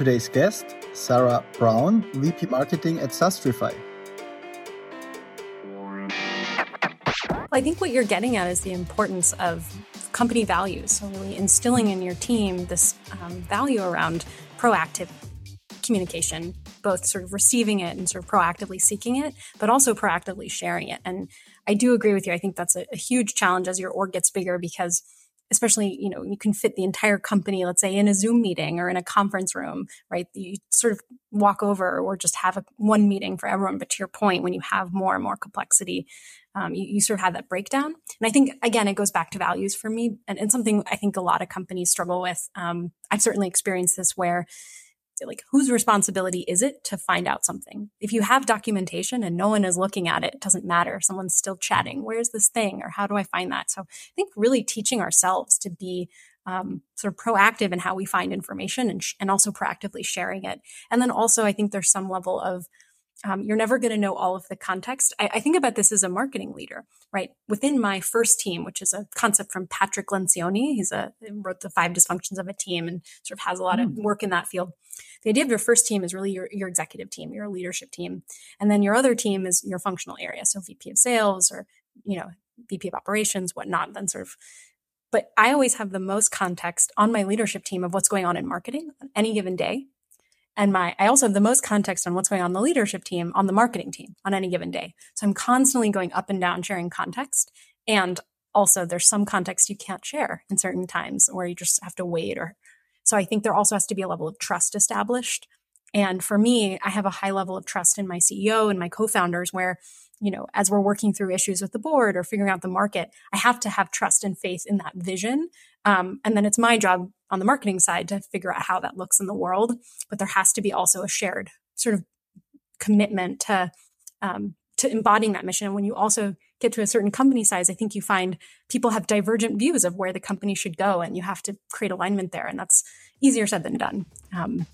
today's guest, Sarah Brown, VP Marketing at Sastrify. I think what you're getting at is the importance of company values. So, really instilling in your team this um, value around proactive communication, both sort of receiving it and sort of proactively seeking it, but also proactively sharing it. And I do agree with you. I think that's a, a huge challenge as your org gets bigger because especially you know you can fit the entire company let's say in a zoom meeting or in a conference room right? You sort of walk over or just have a, one meeting for everyone. But to your point when you have more and more complexity um, you, you, sort of have that breakdown. And i think again it goes back to values for me. And, and something i think a lot of companies struggle with um, i've certainly experienced this where like whose responsibility is it to find out something? If you have documentation and no one is looking at it it doesn't matter. Someone's still chatting where's this thing or how do i find that? So i think really teaching ourselves to be um, sort of proactive in how we find information and, sh- and also proactively sharing it. And then also i think there's some level of um, you're never going to know all of the context. I, I, think about this as a marketing leader, right? Within my first team, which is a concept from Patrick Lencioni, he's a he wrote the five dysfunctions of a team and sort of has a lot mm. of work in that field. The idea of your first team is really your, your executive team, your leadership team. And then your other team is your functional area. So VP of sales or, you know, VP of operations, whatnot, then sort of but I always have the most context on my leadership team of what's going on in marketing on any given day. And my I also have the most context on what's going on the leadership team, on the marketing team on any given day. So I'm constantly going up and down sharing context. And also there's some context you can't share in certain times where you just have to wait or so I think there also has to be a level of trust established. And for me, I have a high level of trust in my CEO and my co-founders where, you know, as we're working through issues with the board or figuring out the market, I have to have trust and faith in that vision. Um, and then it's my job on the marketing side to figure out how that looks in the world. But there has to be also a shared sort of commitment to um, to embodying that mission. And when you also get to a certain company size, I think you find people have divergent views of where the company should go, and you have to create alignment there. And that's easier said than done. Um,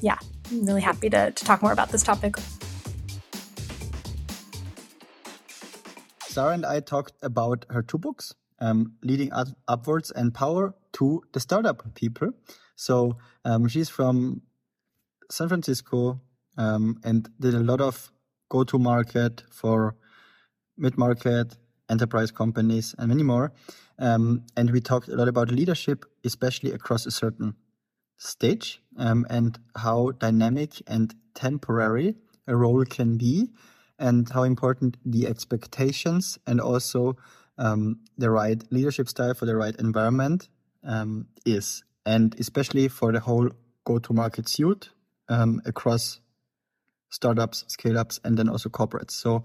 yeah, I'm really happy to, to talk more about this topic. Sarah and I talked about her two books, um, Leading Up- Upwards and Power to the Startup People. So um, she's from San Francisco um, and did a lot of go to market for mid market, enterprise companies, and many more. Um, and we talked a lot about leadership, especially across a certain stage, um, and how dynamic and temporary a role can be, and how important the expectations and also um, the right leadership style for the right environment um, is. And especially for the whole go to market suite um, across startups, scale ups, and then also corporates. So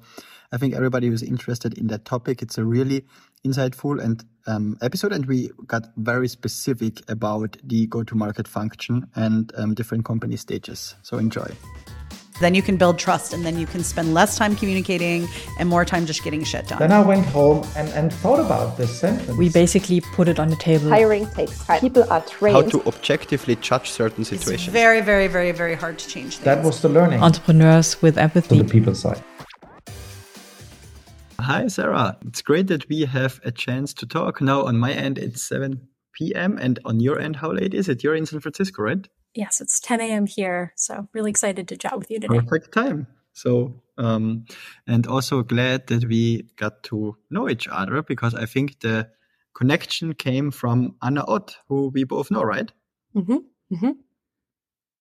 I think everybody who's interested in that topic, it's a really insightful and um, episode, and we got very specific about the go to market function and um, different company stages. So enjoy. Then you can build trust and then you can spend less time communicating and more time just getting shit done. Then I went home and, and thought about this sentence. We basically put it on the table. Hiring takes time. People are trained. How to objectively judge certain situations. It's very, very, very, very hard to change things. That was the learning. Entrepreneurs with empathy. To the people side. Hi, Sarah. It's great that we have a chance to talk. Now, on my end, it's 7 p.m. And on your end, how late is it? You're in San Francisco, right? Yes, it's 10 a.m. here. So really excited to chat with you today. Perfect time. So, um, and also glad that we got to know each other because I think the connection came from Anna Ott, who we both know, right? Mm-hmm. Mm-hmm.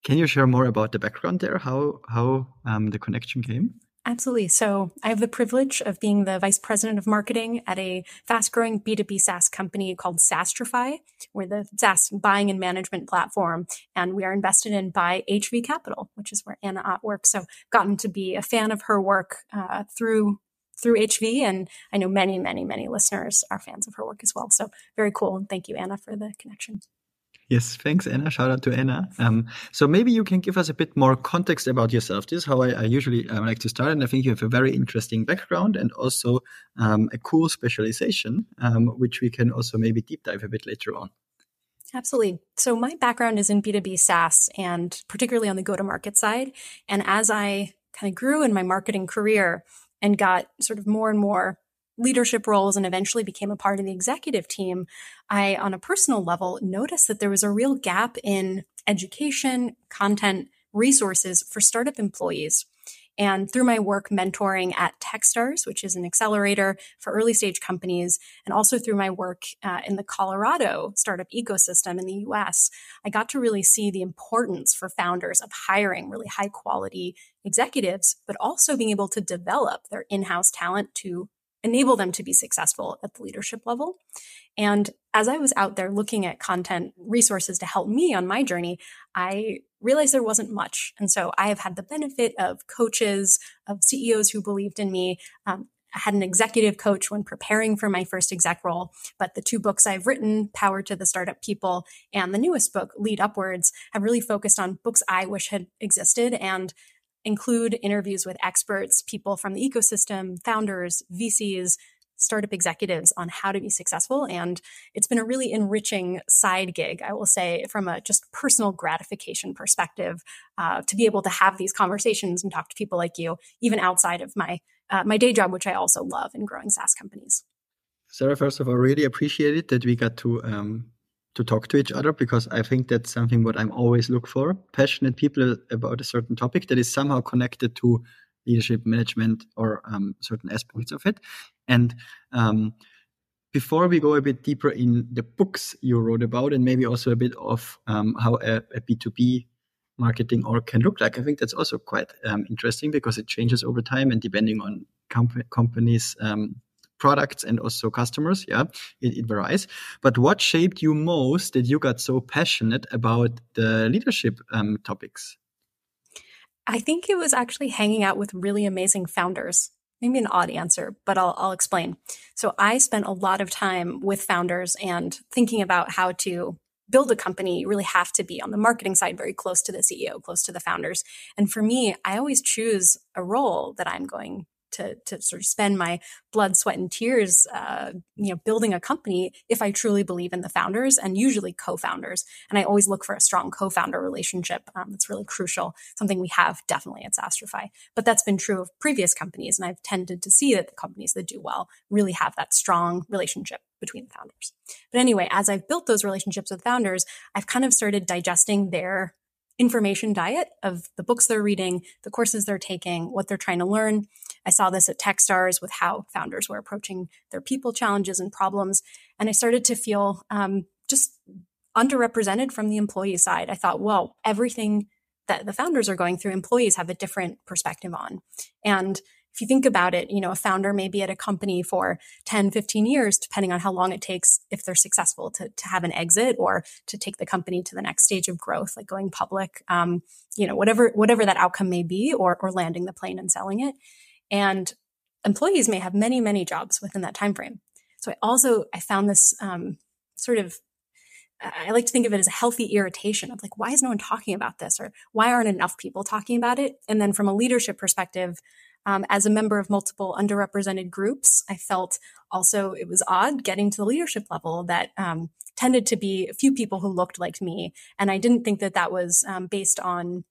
Can you share more about the background there? How how um, the connection came? Absolutely. So I have the privilege of being the vice president of marketing at a fast growing B2B SaaS company called Sastrify. We're the SaaS buying and management platform, and we are invested in by HV Capital, which is where Anna Ott works. So gotten to be a fan of her work uh, through through HV, and I know many, many, many listeners are fans of her work as well. So very cool, and thank you, Anna, for the connection. Yes, thanks, Anna. Shout out to Anna. Um, so maybe you can give us a bit more context about yourself. This is how I, I usually um, like to start, and I think you have a very interesting background and also um, a cool specialization, um, which we can also maybe deep dive a bit later on. Absolutely. So my background is in B2B SaaS and particularly on the go-to-market side. And as I kind of grew in my marketing career and got sort of more and more leadership roles and eventually became a part of the executive team, I, on a personal level, noticed that there was a real gap in education, content, resources for startup employees. And through my work mentoring at Techstars, which is an accelerator for early stage companies, and also through my work uh, in the Colorado startup ecosystem in the US, I got to really see the importance for founders of hiring really high quality executives, but also being able to develop their in house talent to enable them to be successful at the leadership level. And as I was out there looking at content resources to help me on my journey, I realized there wasn't much. And so I have had the benefit of coaches, of CEOs who believed in me. Um, I had an executive coach when preparing for my first exec role, but the two books I've written, Power to the Startup People, and the newest book, Lead Upwards, have really focused on books I wish had existed and include interviews with experts, people from the ecosystem, founders, VCs, startup executives on how to be successful. And it's been a really enriching side gig, I will say, from a just personal gratification perspective, uh, to be able to have these conversations and talk to people like you, even outside of my uh, my day job, which I also love in growing SaaS companies. Sarah, first of all, really appreciate it that we got to um, to talk to each other because I think that's something what I'm always look for. Passionate people about a certain topic that is somehow connected to leadership management or um, certain aspects of it. And um, before we go a bit deeper in the books you wrote about and maybe also a bit of um, how a a B2B marketing org can look like, I think that's also quite um, interesting because it changes over time and depending on comp- companies' um, products and also customers. Yeah, it, it, varies. But what shaped you most that you got so passionate about the leadership um, topics? I think it was actually hanging out with really amazing founders. Maybe an odd answer, but I'll, I'll explain. So I spent a lot of time with founders and thinking about how to build a company, you really have to be on the marketing side very close to the CEO, close to the founders. And for me, I always choose a role that I'm going to to sort of spend my blood, sweat, and tears, uh, you know, building a company if I truly believe in the founders and usually co-founders. And I always look for a strong co-founder relationship. Um, that's really crucial. Something we have definitely at Sastrify, but that's been true of previous companies, and I've tended to see that the companies that do well really have that strong relationship between the founders. But anyway, as I've built those relationships with founders, I've kind of started digesting their information diet of the books they're reading, the courses they're taking, what they're trying to learn. I saw this at Techstars with how founders were approaching their people challenges and problems. And I started to feel um, just underrepresented from the employee side. I thought, well, everything that the founders are going through, employees have a different perspective on. And if you think about it, you know, a founder may be at a company for 10, 15 years, depending on how long it takes if they're successful to, to have an exit or to take the company to the next stage of growth, like going public, um, you know, whatever, whatever that outcome may be or, or landing the plane and selling it. And employees may have many, many jobs within that time frame. So I also, I found this, um, sort of I like to think of it as a healthy irritation of like, why is no one talking about this? Or why aren't enough people talking about it? And then from a leadership perspective, um, as a member of multiple underrepresented groups, I felt also it was odd getting to the leadership level that um, tended to be a few people who looked like me. And I didn't think that that was um, based on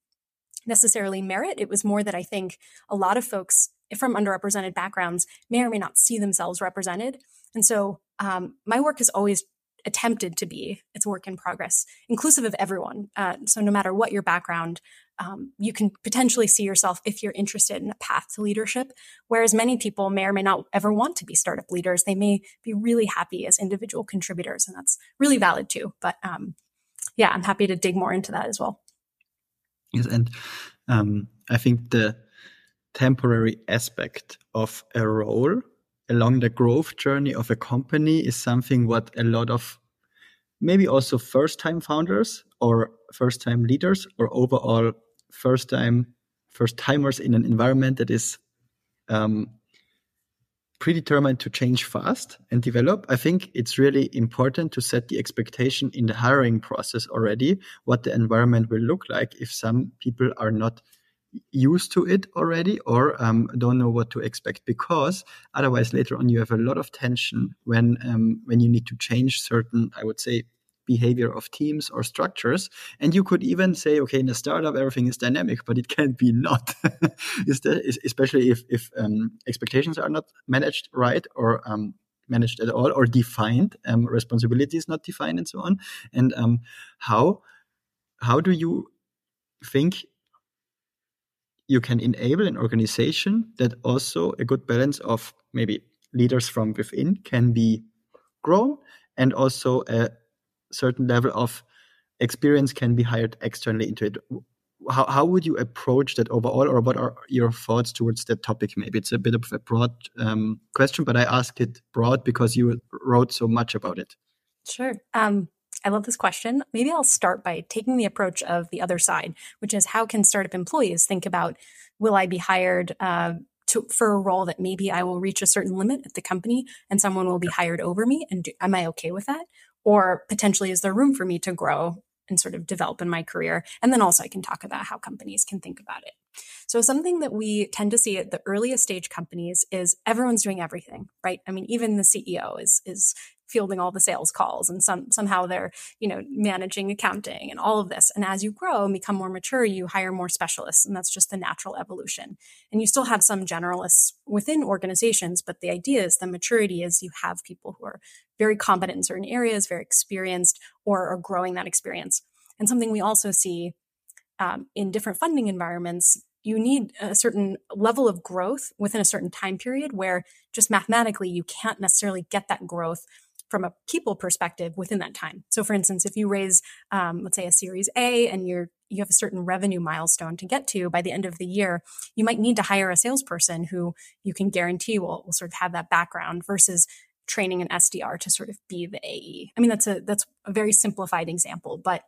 necessarily merit. It was more that I think a lot of folks from underrepresented backgrounds may or may not see themselves represented. And so um, my work has always attempted to be it's work in progress inclusive of everyone uh, so no matter what your background um, you can potentially see yourself if you're interested in a path to leadership. Whereas many people may or may not ever want to be startup leaders. They may be really happy as individual contributors, and that's really valid too. But um, yeah, I'm happy to dig more into that as well. Yes, and um, I think the temporary aspect of a role along the growth journey of a company is something what a lot of maybe also first time founders or first time leaders or overall first time first timers in an environment that is um, predetermined to change fast and develop, I think it's really important to set the expectation in the hiring process already what the environment will look like if some people are not used to it already or um, don't know what to expect because otherwise later on you have a lot of tension when um, when you need to change certain I would say behavior of teams or structures. And you could even say, okay, in a startup, everything is dynamic, but it can be not. especially if, if um, expectations are not managed right or um, managed at all or defined, um, responsibility is not defined and so on. And um, how how do you think you can enable an organization that also a good balance of maybe leaders from within can be grown and also a certain level of experience can be hired externally into it. How, how would you approach that overall or what are your thoughts towards that topic? Maybe it's a bit of a broad um, question but i asked it broad because you wrote so much about it. Sure. Um, i love this question. Maybe i'll start by taking the approach of the other side which is how can startup employees think about will i be hired uh, to, for a role that maybe i will reach a certain limit at the company and someone will be hired over me and do, am i okay with that or potentially is there room for me to grow and sort of develop in my career. And then also I can talk about how companies can think about it. So something that we tend to see at the earliest stage companies is everyone's doing everything, right? I mean, even the CEO is is fielding all the sales calls and some somehow they're you know managing accounting and all of this and as you grow and become more mature you hire more specialists and that's just the natural evolution and you still have some generalists within organizations but the idea is the maturity is you have people who are very competent in certain areas very experienced or are growing that experience and something we also see um, in different funding environments you need a certain level of growth within a certain time period where just mathematically you can't necessarily get that growth from a people perspective within that time. So, for instance, if you raise, um, let's say, a Series A, and you're you have a certain revenue milestone to get to by the end of the year, you might need to hire a salesperson who you can guarantee will, will sort of have that background versus training an SDR to sort of be the AE. I mean, that's a that's a very simplified example, but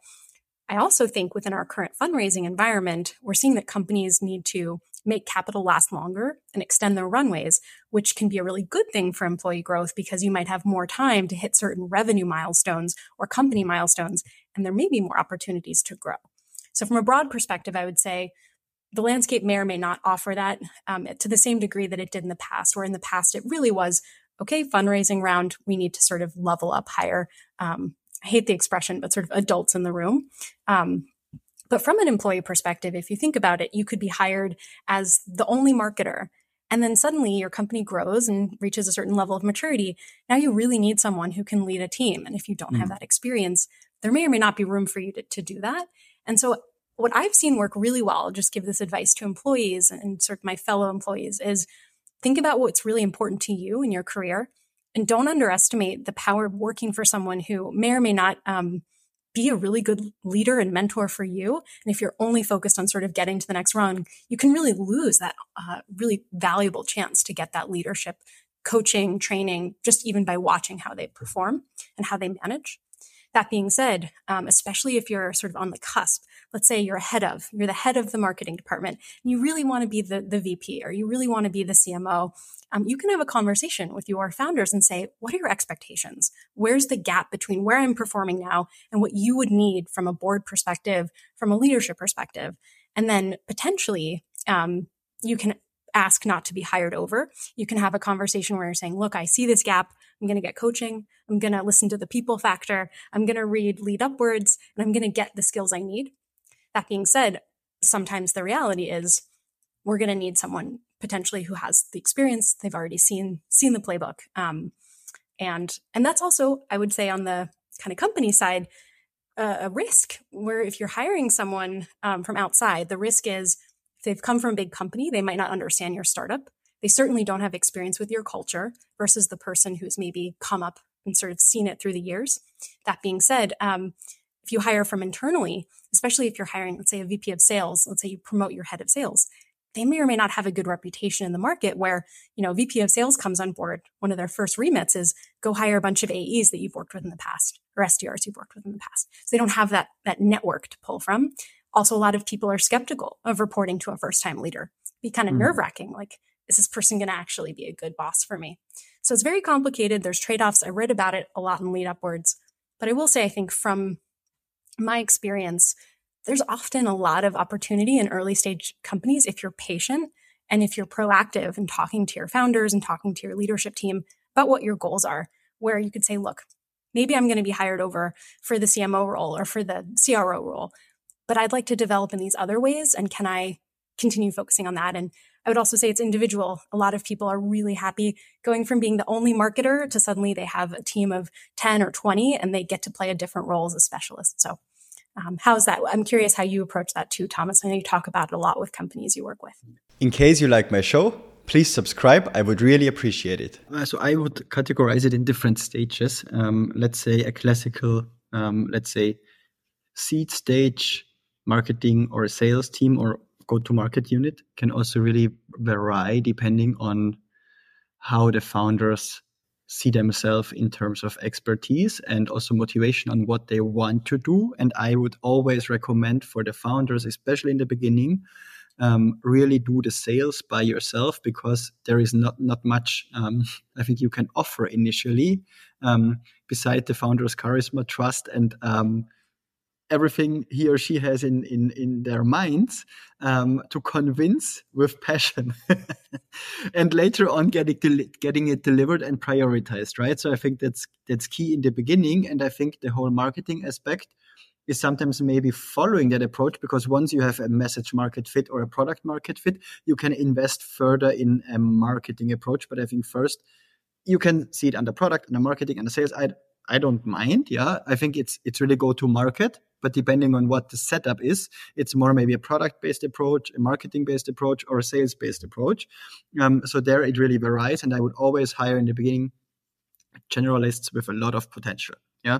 I also think within our current fundraising environment, we're seeing that companies need to make capital last longer and extend their runways, which can be a really good thing for employee growth because you might have more time to hit certain revenue milestones or company milestones, and there may be more opportunities to grow. So, from a broad perspective, I would say the landscape may or may not offer that um, to the same degree that it did in the past, where in the past it really was okay, fundraising round, we need to sort of level up higher. Um, I hate the expression, but sort of adults in the room. Um, but from an employee perspective, if you think about it, you could be hired as the only marketer. And then suddenly your company grows and reaches a certain level of maturity. Now you really need someone who can lead a team. And if you don't mm. have that experience, there may or may not be room for you to, to do that. And so what I've seen work really well, I'll just give this advice to employees and sort of my fellow employees is think about what's really important to you in your career and don't underestimate the power of working for someone who may or may not um, be a really good leader and mentor for you. And if you're only focused on sort of getting to the next rung, you can really lose that uh, really valuable chance to get that leadership coaching, training, just even by watching how they perform and how they manage. That being said, um, especially if you're sort of on the cusp, let's say you're ahead of, you're the head of the marketing department, and you really want to be the, the VP or you really want to be the CMO, um, you can have a conversation with your founders and say, what are your expectations? Where's the gap between where I'm performing now and what you would need from a board perspective, from a leadership perspective? And then potentially, um, you can ask not to be hired over. You can have a conversation where you're saying, look, I see this gap. I'm going to get coaching. I'm going to listen to the people factor. I'm going to read lead upwards and I'm going to get the skills I need. That being said, sometimes the reality is we're going to need someone potentially who has the experience. They've already seen, seen the playbook. Um, and, and that's also, I would say on the kind of company side, a risk where if you're hiring someone um, from outside, the risk is they've come from a big company, they might not understand your startup. They certainly don't have experience with your culture versus the person who's maybe come up and sort of seen it through the years. That being said, um, if you hire from internally, especially if you're hiring, let's say, a VP of sales, let's say you promote your head of sales, they may or may not have a good reputation in the market where, you know, VP of sales comes on board. One of their first remits is go hire a bunch of AEs that you've worked with in the past or SDRs you've worked with in the past. So they don't have that, that network to pull from. Also, a lot of people are skeptical of reporting to a first time leader. Be kind of mm. nerve wracking. Like, is this person going to actually be a good boss for me? So it's very complicated. There's trade offs. I read about it a lot in Lead Upwards. But I will say, I think from my experience, there's often a lot of opportunity in early stage companies if you're patient and if you're proactive in talking to your founders and talking to your leadership team about what your goals are, where you could say, look, maybe I'm going to be hired over for the CMO role or for the CRO role, but I'd like to develop in these other ways. And can I continue focusing on that? And I would also say it's individual. A lot of people are really happy going from being the only marketer to suddenly they have a team of 10 or 20 and they get to play a different role as a specialist. So Um, how's that? I'm curious how you approach that too, Thomas. I know you talk about it a lot with companies you work with. In case you like my show, please subscribe. I would really appreciate it. Uh, so I would categorize it in different stages. Um, let's say a classical, um, let's say seed stage marketing or a sales team or go to market unit can also really vary depending on how the founders see themselves in terms of expertise and also motivation on what they want to do. And I would always recommend for the founders, especially in the beginning, um, really do the sales by yourself because there is not not much um, I think you can offer initially um, beside the founder's charisma, trust, and um, everything he or she has in in in their minds um, to convince with passion and later on getting getting it delivered and prioritized right? So i think that's that's key in the beginning. And i think the whole marketing aspect is sometimes maybe following that approach because once you have a message market fit or a product market fit you can invest further in a marketing approach. But i think first you can see it under product under marketing under sales. I I don't mind. Yeah, I think it's it's really go to market but depending on what the setup is, it's more maybe a product based approach, a marketing based approach, or a sales based approach. Um, so there it really varies. And I would always hire in the beginning generalists with a lot of potential. Yeah.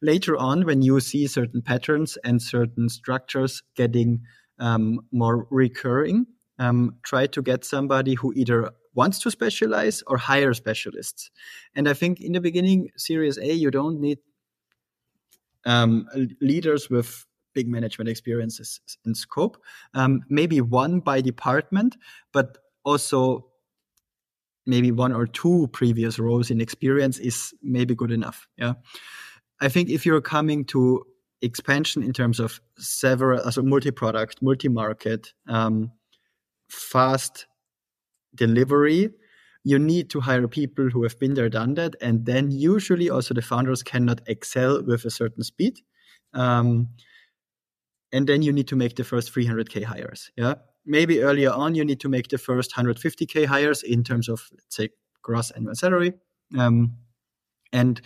Later on, when you see certain patterns and certain structures getting um, more recurring, um, try to get somebody who either wants to specialize or hire specialists. And I think in the beginning, Series A, you don't need um, leaders with big management experiences in scope. Um, maybe one by department, but also maybe one or two previous roles in experience is maybe good enough. Yeah. I think if you're coming to expansion in terms of several, also multi-product, multi-market, um, fast delivery, you need to hire people who have been there, done that, and then usually also the founders cannot excel with a certain speed. Um, and then you need to make the first 300k hires. Yeah, maybe earlier on you need to make the first 150k hires in terms of let's say gross annual salary. Um, and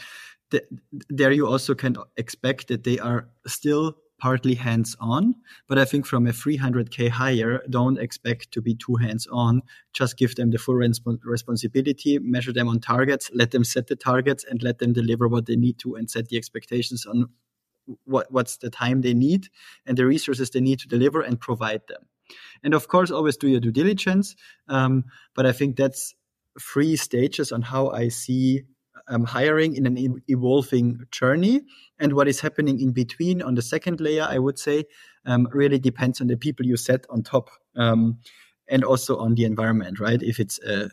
th- there you also can expect that they are still partly hands on. But I think from a 300K hire, don't expect to be too hands on. Just give them the full resp- responsibility, measure them on targets, let them set the targets and let them deliver what they need to and set the expectations on what, what's the time they need and the resources they need to deliver and provide them. And of course, always do your due diligence. Um, but I think that's three stages on how I see um, hiring in an evolving journey. And what is happening in between on the second layer, I would say, um, really depends on the people you set on top um, and also on the environment, right? If it's a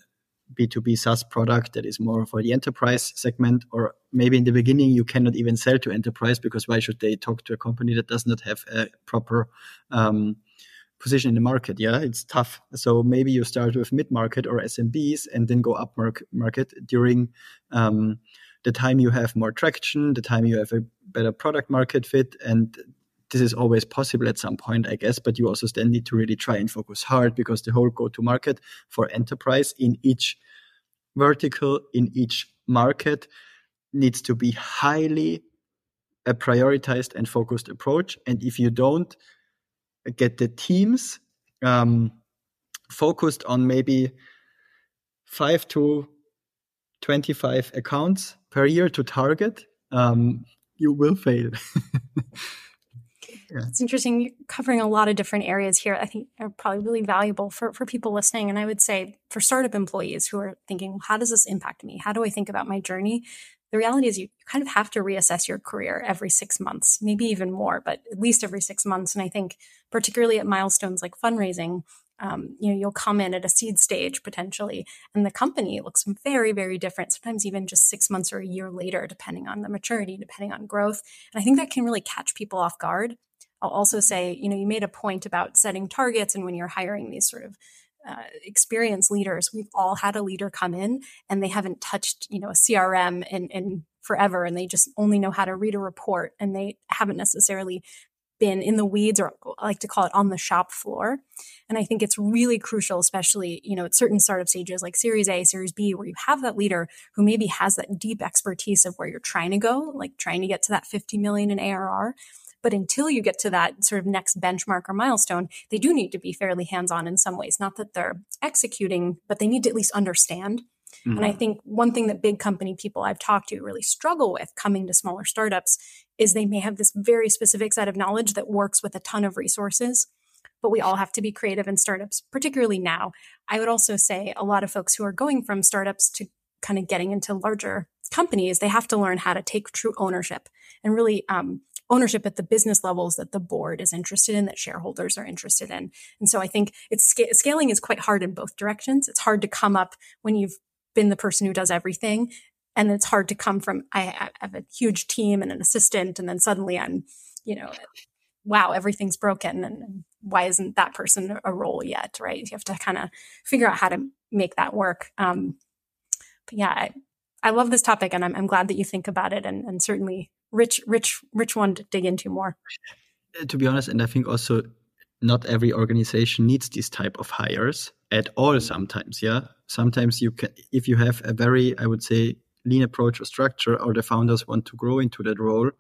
B2B SaaS product that is more for the enterprise segment, or maybe in the beginning you cannot even sell to enterprise because why should they talk to a company that does not have a proper um, position in the market. Yeah, it's tough. So maybe you start with mid market or SMBs and then go up market during um, the time you have more traction, the time you have a better product market fit, and this is always possible at some point, I guess. But you also then need to really try and focus hard because the whole go to market for enterprise in each vertical in each market needs to be highly a prioritized and focused approach. And if you don't get the teams um, focused on maybe five to 25 accounts per year to target, um, you will fail. Yeah. It's interesting. You're covering a lot of different areas here. I think are probably really valuable for, for people listening. And I would say for startup employees who are thinking, well, how does this impact me? How do I think about my journey? the reality is you kind of have to reassess your career every six months, maybe even more, but at least every six months. And I think particularly at milestones like fundraising, um, you know, you'll come in at a seed stage potentially, and the company looks very, very different. Sometimes even just six months or a year later, depending on the maturity, depending on growth. And I think that can really catch people off guard. I'll also say, you know, you made a point about setting targets, and when you're hiring these sort of uh, experienced leaders. We've all had a leader come in and they haven't touched, you know, a CRM in, in forever, and they just only know how to read a report, and they haven't necessarily been in the weeds or I like to call it on the shop floor. And I think it's really crucial, especially, you know, at certain startup stages like Series A, Series B, where you have that leader who maybe has that deep expertise of where you're trying to go, like trying to get to that 50 million in ARR, But until you get to that sort of next benchmark or milestone, they do need to be fairly hands on in some ways. Not that they're executing, but they need to at least understand. Mm-hmm. And I think one thing that big company people I've talked to really struggle with coming to smaller startups is they may have this very specific set of knowledge that works with a ton of resources but we all have to be creative in startups, particularly now. I would also say a lot of folks who are going from startups to kind of getting into larger companies, they have to learn how to take true ownership and really um, ownership at the business levels that the board is interested in, that shareholders are interested in. And so I think it's scaling is quite hard in both directions. It's hard to come up when you've been the person who does everything. And it's hard to come from, I, have a huge team and an assistant, and then suddenly I'm, you know, wow, everything's broken. And why isn't that person a role yet? Right. You have to kind of figure out how to make that work. Um, but yeah, I, I love this topic and I'm, I'm glad that you think about it and, and certainly rich, rich, rich one to dig into more. Uh, to be honest, and I think also not every organization needs these type of hires at all sometimes. Yeah. Sometimes you can, if you have a very, I would say, lean approach or structure, or the founders want to grow into that role,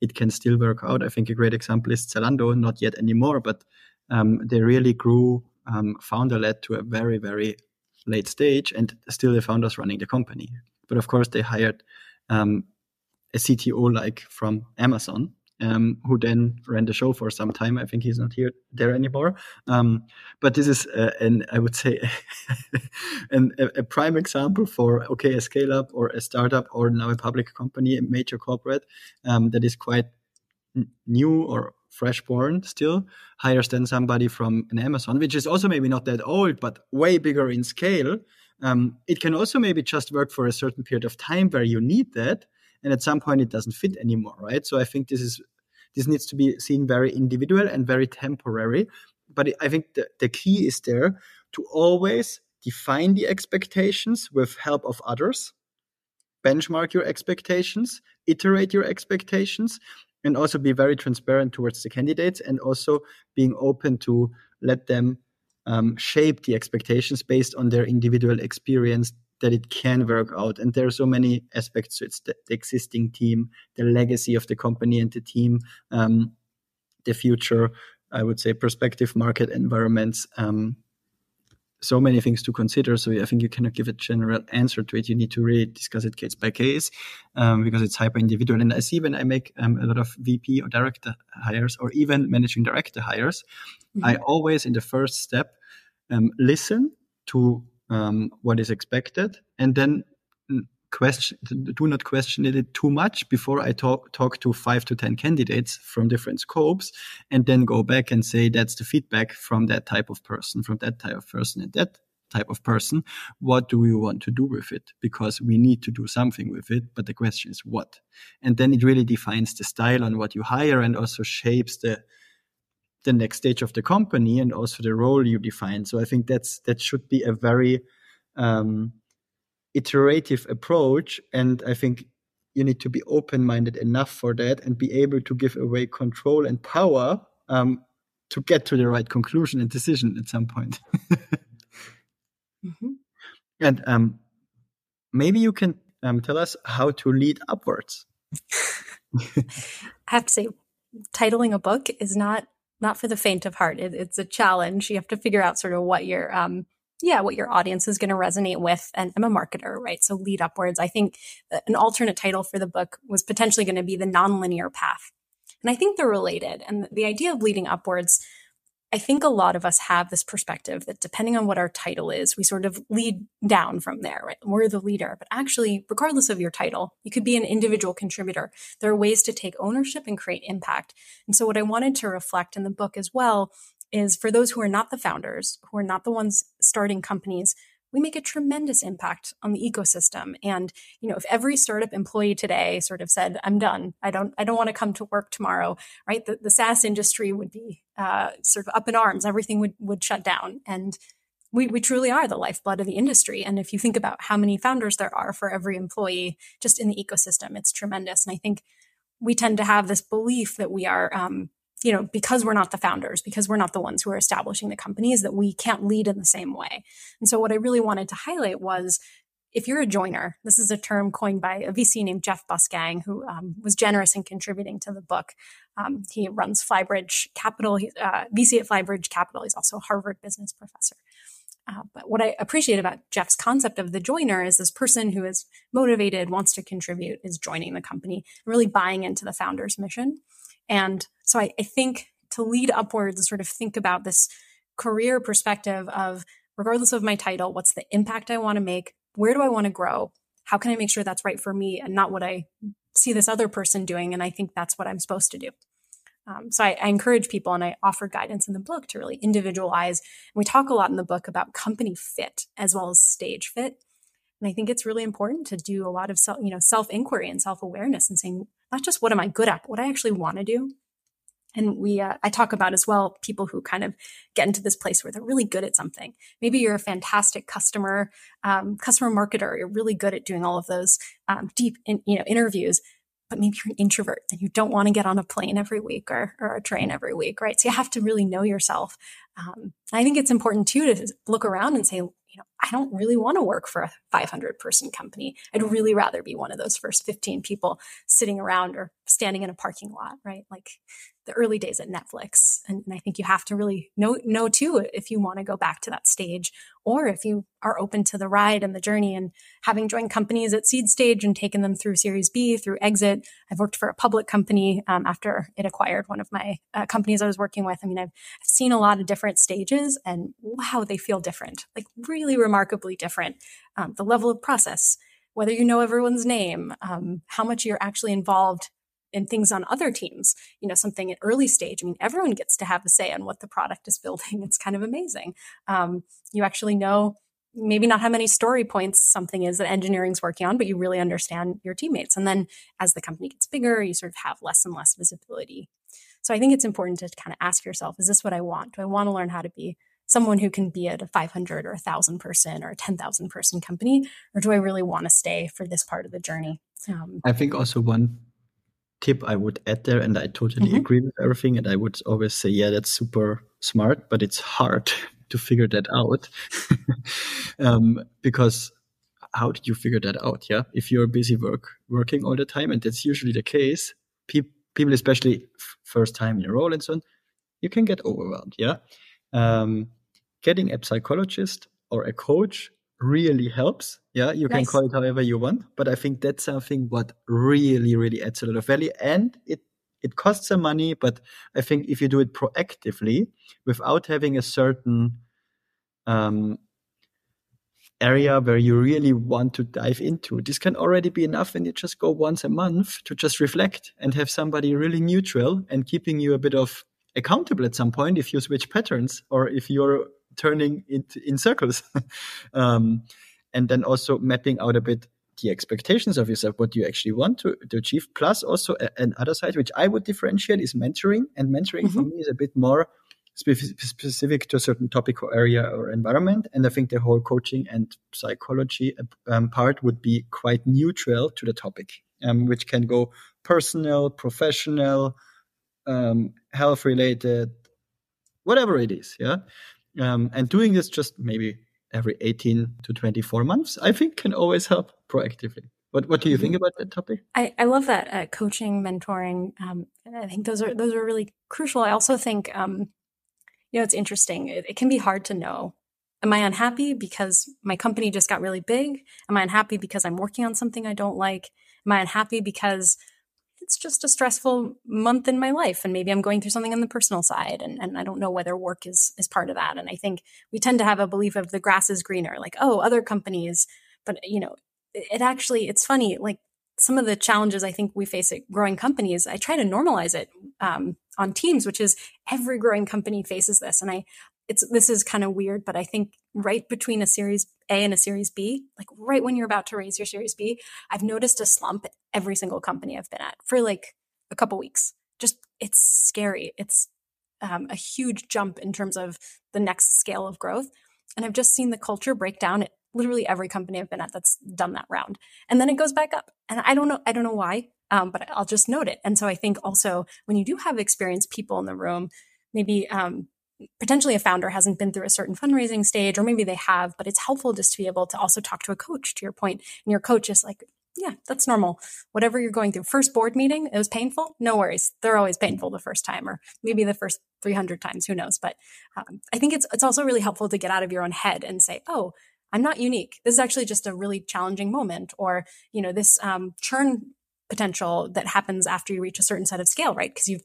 it can still work out. I think a great example is Zalando, not yet anymore, but um, they really grew um, founder led to a very, very late stage, and still the founders running the company. But of course, they hired um, a CTO like from Amazon, um, who then ran the show for some time. I think he's not here there anymore. Um, but this is, uh, an I would say, an, a, a, prime example for okay, a scale up or a startup or now a public company, a major corporate um, that is quite new or fresh born still hires than somebody from an Amazon, which is also maybe not that old, but way bigger in scale. Um, it can also maybe just work for a certain period of time where you need that and at some point it doesn't fit anymore right? So i think this is this needs to be seen very individual and very temporary. But i think the, the key is there to always define the expectations with help of others benchmark your expectations iterate your expectations and also be very transparent towards the candidates and also being open to let them um, shape the expectations based on their individual experience that it can work out. And there are so many aspects to it the, the existing team, the legacy of the company and the team, um, the future, I would say, prospective market environments. Um, so many things to consider. So I think you cannot give a general answer to it. You need to really discuss it case by case um, because it's hyper individual. And I see when I make um, a lot of VP or director hires or even managing director hires, mm-hmm. I always in the first step um, listen to um, what is expected, and then question do not question it too much before I talk talk to five to ten candidates from different scopes, and then go back and say that's the feedback from that type of person, from that type of person, and that type of person. What do you want to do with it? Because we need to do something with it, but the question is what, and then it really defines the style on what you hire, and also shapes the the next stage of the company and also the role you define. So I think that's that should be a very um, iterative approach, and I think you need to be open minded enough for that and be able to give away control and power um, to get to the right conclusion and decision at some point. mm-hmm. And um, maybe you can um, tell us how to lead upwards. I have to say, titling a book is not not for the faint of heart. It, it's a challenge. You have to figure out sort of what your um yeah, what your audience is going to resonate with. And I'm a marketer, right? So lead upwards. I think an alternate title for the book was potentially going to be the nonlinear path. And I think they're related. And the idea of leading upwards I think a lot of us have this perspective that depending on what our title is, we sort of lead down from there, right? We're the leader. But actually, regardless of your title, you could be an individual contributor. There are ways to take ownership and create impact. And so, what I wanted to reflect in the book as well is for those who are not the founders, who are not the ones starting companies, we make a tremendous impact on the ecosystem. And you know if every startup employee today sort of said i'm done. I don't i don't want to come to work tomorrow right the, the saas industry would be uh, sort of up in arms. Everything would would shut down. And we, we truly are the lifeblood of the industry. And if you think about how many founders there are for every employee just in the ecosystem it's tremendous. And i think we tend to have this belief that we are um, you know, because we're not the founders, because we're not the ones who are establishing the companies, that we can't lead in the same way. And so, what I really wanted to highlight was if you're a joiner, this is a term coined by a VC named Jeff Bussgang, who um, was generous in contributing to the book. Um, he runs Flybridge Capital, uh, VC at Flybridge Capital. He's also a Harvard business professor. Uh, but what I appreciate about Jeff's concept of the joiner is this person who is motivated, wants to contribute, is joining the company, really buying into the founder's mission. And so I, I think to lead upwards, sort of think about this career perspective of regardless of my title, what's the impact I want to make? Where do I want to grow? How can I make sure that's right for me and not what I see this other person doing? And I think that's what I'm supposed to do. Um, so I, I, encourage people and I offer guidance in the book to really individualize. And we talk a lot in the book about company fit as well as stage fit. And I think it's really important to do a lot of self, you know, self inquiry and self awareness and saying, not just what am I good at, but what I actually want to do. And we, uh, I talk about as well people who kind of get into this place where they're really good at something. Maybe you're a fantastic customer, um, customer marketer. You're really good at doing all of those um, deep, in, you know, interviews but maybe you're an introvert and you don't want to get on a plane every week or, or a train every week, right? So you have to really know yourself. Um, I think it's important too to look around and say, you know, I don't really want to work for a 500 person company. I'd really rather be one of those first 15 people sitting around or standing in a parking lot, right? Like the early days at Netflix. And, and I think you have to really know, know too if you want to go back to that stage or if you are open to the ride and the journey and having joined companies at seed stage and taken them through series B through exit. I've worked for a public company um, after it acquired one of my uh, companies I was working with. I mean, I've, I've seen a lot of different stages and wow, they feel different, like really remarkably different. Um, the level of process, whether you know everyone's name, um, how much you're actually involved in things on other teams, you know, something at early stage. I mean, everyone gets to have a say on what the product is building. It's kind of amazing. Um, you actually know maybe not how many story points something is that engineering's working on, but you really understand your teammates. And then as the company gets bigger, you sort of have less and less visibility. So I think it's important to kind of ask yourself, is this what I want? Do I want to learn how to be someone who can be at a 500 or a 1,000 person or a 10,000 person company? Or do I really want to stay for this part of the journey? Um, I think also one tip I would add there, and I totally mm-hmm. agree with everything, and I would always say, yeah, that's super smart, but it's hard to figure that out um, because how did you figure that out? Yeah, if you're busy work working all the time, and that's usually the case, pe- people, especially f- first time in a role and so on, you can get overwhelmed. Yeah, um, getting a psychologist or a coach really helps. Yeah, you nice. can call it however you want, but I think that's something what really, really adds a lot of value, and it it costs some money. But I think if you do it proactively, without having a certain um, area where you really want to dive into, this can already be enough. And you just go once a month to just reflect and have somebody really neutral and keeping you a bit of accountable at some point if you switch patterns or if you're turning it in circles. um, and then also mapping out a bit the expectations of yourself, what you actually want to, to achieve. Plus, also another side which I would differentiate is mentoring. And mentoring mm-hmm. for me is a bit more specific to a certain topic or area or environment. And I think the whole coaching and psychology um, part would be quite neutral to the topic, um, which can go personal, professional, um, health related, whatever it is. Yeah. Um, and doing this just maybe every 18 to 24 months, I think can always help proactively. What What do you think mm-hmm. about that topic? I, I love that uh, coaching, mentoring. Um, I think those are those are really crucial. I also think, um, you know, it's interesting. It, it, can be hard to know. Am I unhappy because my company just got really big? Am I unhappy because I'm working on something I don't like? Am I unhappy because it's just a stressful month in my life and maybe i'm going through something on the personal side and, and i don't know whether work is is part of that. And i think we tend to have a belief of the grass is greener like oh other companies but you know it actually it's funny like some of the challenges i think we face at growing companies i try to normalize it um, on teams which is every growing company faces this. And i it's this is kind of weird, but I think right between a series A and a series B, like right when you're about to raise your series B, I've noticed a slump at every single company I've been at for like a couple weeks. Just it's scary. It's um, a huge jump in terms of the next scale of growth. And I've just seen the culture break down at literally every company I've been at that's done that round. And then it goes back up. And I don't know, I don't know why, um, but I'll just note it. And so I think also when you do have experienced people in the room, maybe um, potentially a founder hasn't been through a certain fundraising stage, or maybe they have, but it's helpful just to be able to also talk to a coach, to your point. And your coach is like, yeah, that's normal. Whatever you're going through. First board meeting, it was painful. No worries. They're always painful the first time, or maybe the first 300 times. Who knows? But um, I think it's it's also really helpful to get out of your own head and say, oh, I'm not unique. This is actually just a really challenging moment, or you know, this um, churn potential that happens after you reach a certain set of scale, right? Because you've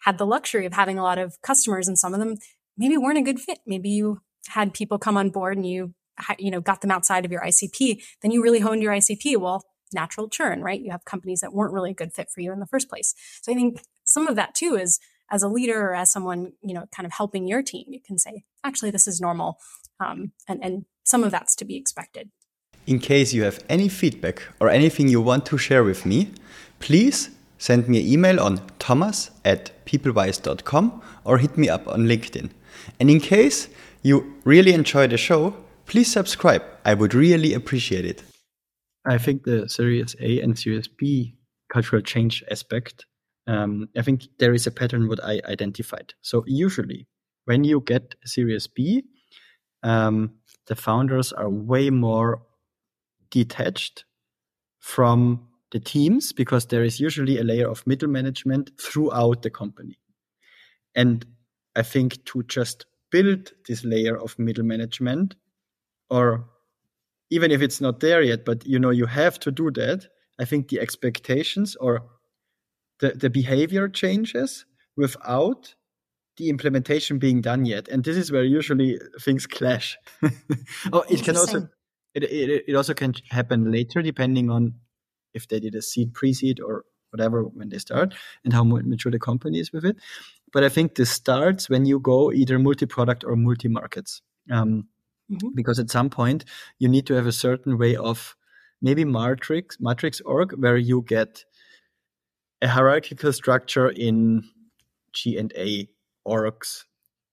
had the luxury of having a lot of customers, and some of them maybe weren't a good fit. Maybe you had people come on board and you you know got them outside of your ICP. Then you really honed your ICP. Well, natural churn, right? You have companies that weren't really a good fit for you in the first place. So I think some of that too is as a leader or as someone, you know, kind of helping your team, you can say, actually, this is normal. Um, and, and some of that's to be expected. In case you have any feedback or anything you want to share with me, please send me an email on thomas at pplwise.com or hit me up on LinkedIn. And in case you really enjoy the show, please subscribe. I would really appreciate it. I think the Series A and Series B cultural change aspect, um, I think there is a pattern what I identified. So usually when you get Series B, um, the founders are way more detached from the teams because there is usually a layer of middle management throughout the company. And I think to just build this layer of middle management or even if it's not there yet, but you know, you have to do that. I think the expectations or the, the behavior changes without the implementation being done yet. And this is where usually things clash. oh, it can also it, it, it also can happen later depending on if they did a seed pre-seed or whatever when they start and how mature the company is with it. But I think this starts when you go either multi-product or multi-markets. Um, mm-hmm. because at some point you need to have a certain way of maybe matrix matrix org where you get a hierarchical structure in G and A orgs.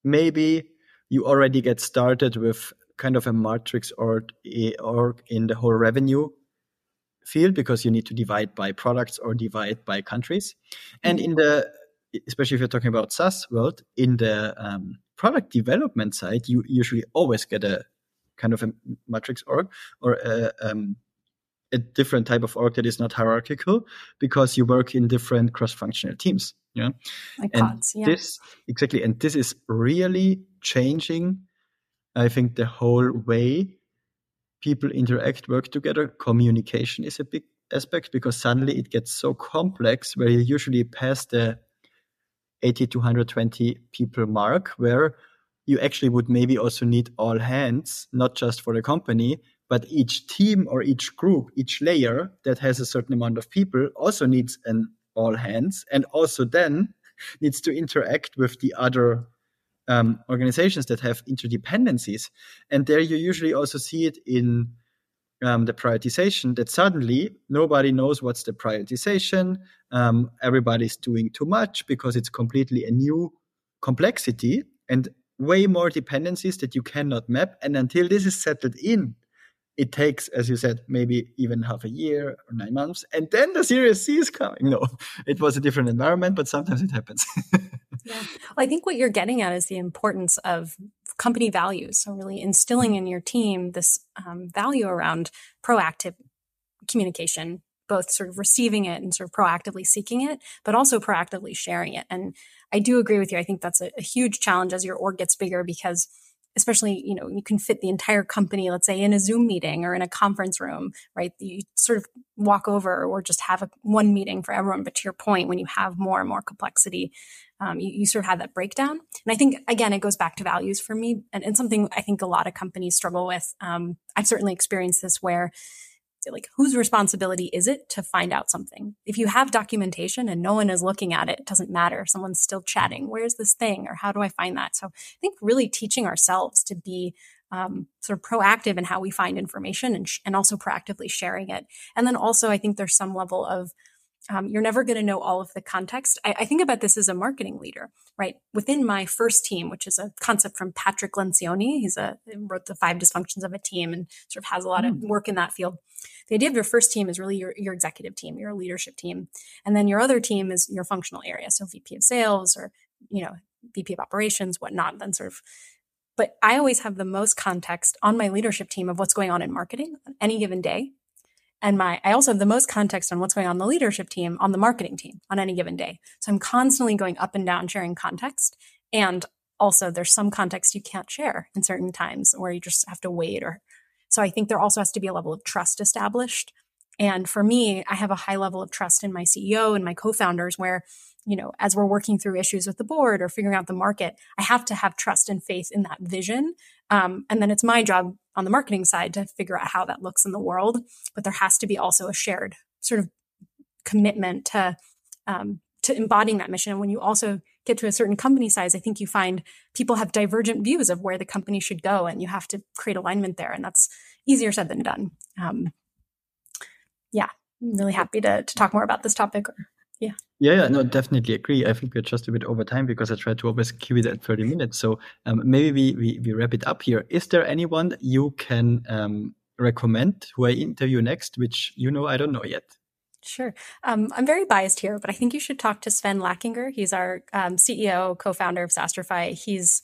Maybe you already get started with kind of a matrix org, org in the whole revenue field because you need to divide by products or divide by countries. And in the especially if you're talking about SaaS world, in the um, product development side, you usually always get a kind of a matrix org or a, um, a different type of org that is not hierarchical because you work in different cross-functional teams. Yeah, like and pods, yeah. this exactly, and this is really changing. I think the whole way people interact, work together. Communication is a big aspect because suddenly it gets so complex where you usually pass the 80 to 120 people mark where you actually would maybe also need all hands, not just for the company, but each team or each group, each layer that has a certain amount of people also needs an all hands and also then needs to interact with the other um, organizations that have interdependencies. And there you usually also see it in um, the prioritization that suddenly nobody knows what's the prioritization. Um, everybody's doing too much because it's completely a new complexity and way more dependencies that you cannot map. And until this is settled in, it takes, as you said, maybe even half a year or nine months. And then the Series C is coming. No, it was a different environment, but sometimes it happens. yeah. Well, I think what you're getting at is the importance of company values. So, really instilling in your team this um, value around proactive communication, both sort of receiving it and sort of proactively seeking it, but also proactively sharing it. And I do agree with you. I think that's a, a huge challenge as your org gets bigger because especially you know you can fit the entire company let's say in a zoom meeting or in a conference room right? You sort of walk over or just have a, one meeting for everyone. But to your point when you have more and more complexity um, you, you, sort of have that breakdown. And i think again it goes back to values for me. And, and something i think a lot of companies struggle with um, i've certainly experienced this where like whose responsibility is it to find out something? If you have documentation and no one is looking at it it doesn't matter. Someone's still chatting where's this thing? or how do i find that? So i think really teaching ourselves to be um, sort of proactive in how we find information and, sh- and also proactively sharing it. And then also i think there's some level of um, you're never going to know all of the context. I, I, think about this as a marketing leader, right? Within my first team, which is a concept from Patrick Lencioni, he's a wrote the five dysfunctions of a team and sort of has a lot mm. of hmm. work in that field. The idea of your first team is really your, your executive team, your leadership team, and then your other team is your functional area. So VP of sales or you know VP of operations, whatnot, then sort of but I always have the most context on my leadership team of what's going on in marketing on any given day. And my, I also have the most context on what's going on, the leadership team, on the marketing team on any given day. So I'm constantly going up and down sharing context. And also there's some context you can't share in certain times where you just have to wait or, so I think there also has to be a level of trust established. And for me, I have a high level of trust in my CEO and my co-founders where you know, as we're working through issues with the board or figuring out the market, I have to have trust and faith in that vision. Um, and then it's my job on the marketing side to figure out how that looks in the world. But there has to be also a shared sort of commitment to um, to embodying that mission. And when you also get to a certain company size, I think you find people have divergent views of where the company should go, and you have to create alignment there. And that's easier said than done. Um, yeah, I'm really happy to to talk more about this topic. Or, yeah. Yeah, yeah, no, definitely agree. I think we're just a bit over time because I tried to always keep it at 30 minutes. So um, maybe we, we, we, wrap it up here. Is there anyone you can um, recommend who I interview next, which you know I don't know yet? Sure. Um, I'm very biased here, but I think you should talk to Sven Lackinger. He's our um, CEO, co-founder of Sastrify. He's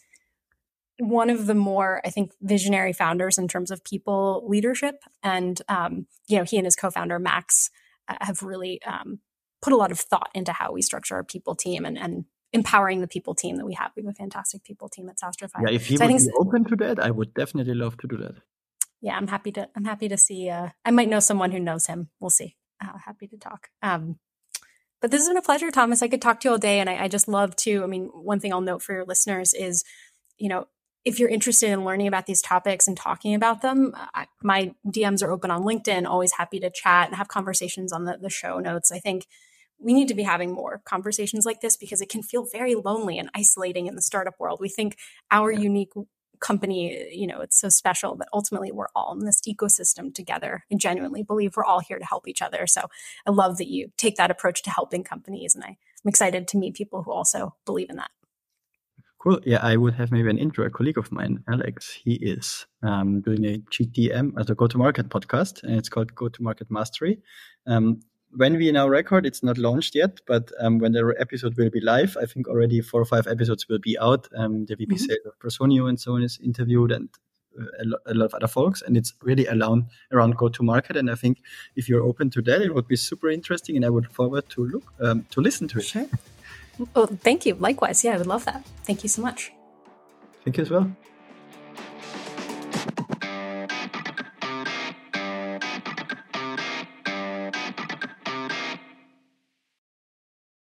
one of the more, I think, visionary founders in terms of people leadership. And, um, you know, he and his co-founder, Max, uh, have really um, put a lot of thought into how we structure our people team and, and empowering the people team that we have. We have a fantastic people team at Sastrify. Yeah, if you so would be open to that, I would definitely love to do that. Yeah, I'm happy to. I'm happy to see. Uh, I might know someone who knows him. We'll see. Uh, happy to talk. Um, but this has been a pleasure, Thomas. I could talk to you all day, and I, I just love to. I mean, one thing I'll note for your listeners is, you know, if you're interested in learning about these topics and talking about them, I, my DMs are open on LinkedIn. Always happy to chat and have conversations on the, the show notes. I think we need to be having more conversations like this because it can feel very lonely and isolating in the startup world. We think our yeah. unique company, you know, it's so special, but ultimately we're all in this ecosystem together. I genuinely believe we're all here to help each other. So I love that you take that approach to helping companies. And I, I'm excited to meet people who also believe in that. Cool. Yeah, I would have maybe an intro. A colleague of mine, Alex, he is um, doing a GTM as a go-to-market podcast, and it's called Go-to-Market Mastery. Um, when we now record, it's not launched yet, but um, when the episode will be live, I think already four or five episodes will be out. Um, the VP mm-hmm. sales of Personio and so on is interviewed and uh, a, lo- a, lot of other folks, and it's really around around go to market. And I think if you're open to that, it would be super interesting, and I would forward to look um, to listen to it. Sure. Oh, thank you. Likewise, yeah, I would love that. Thank you so much. Thank you as well.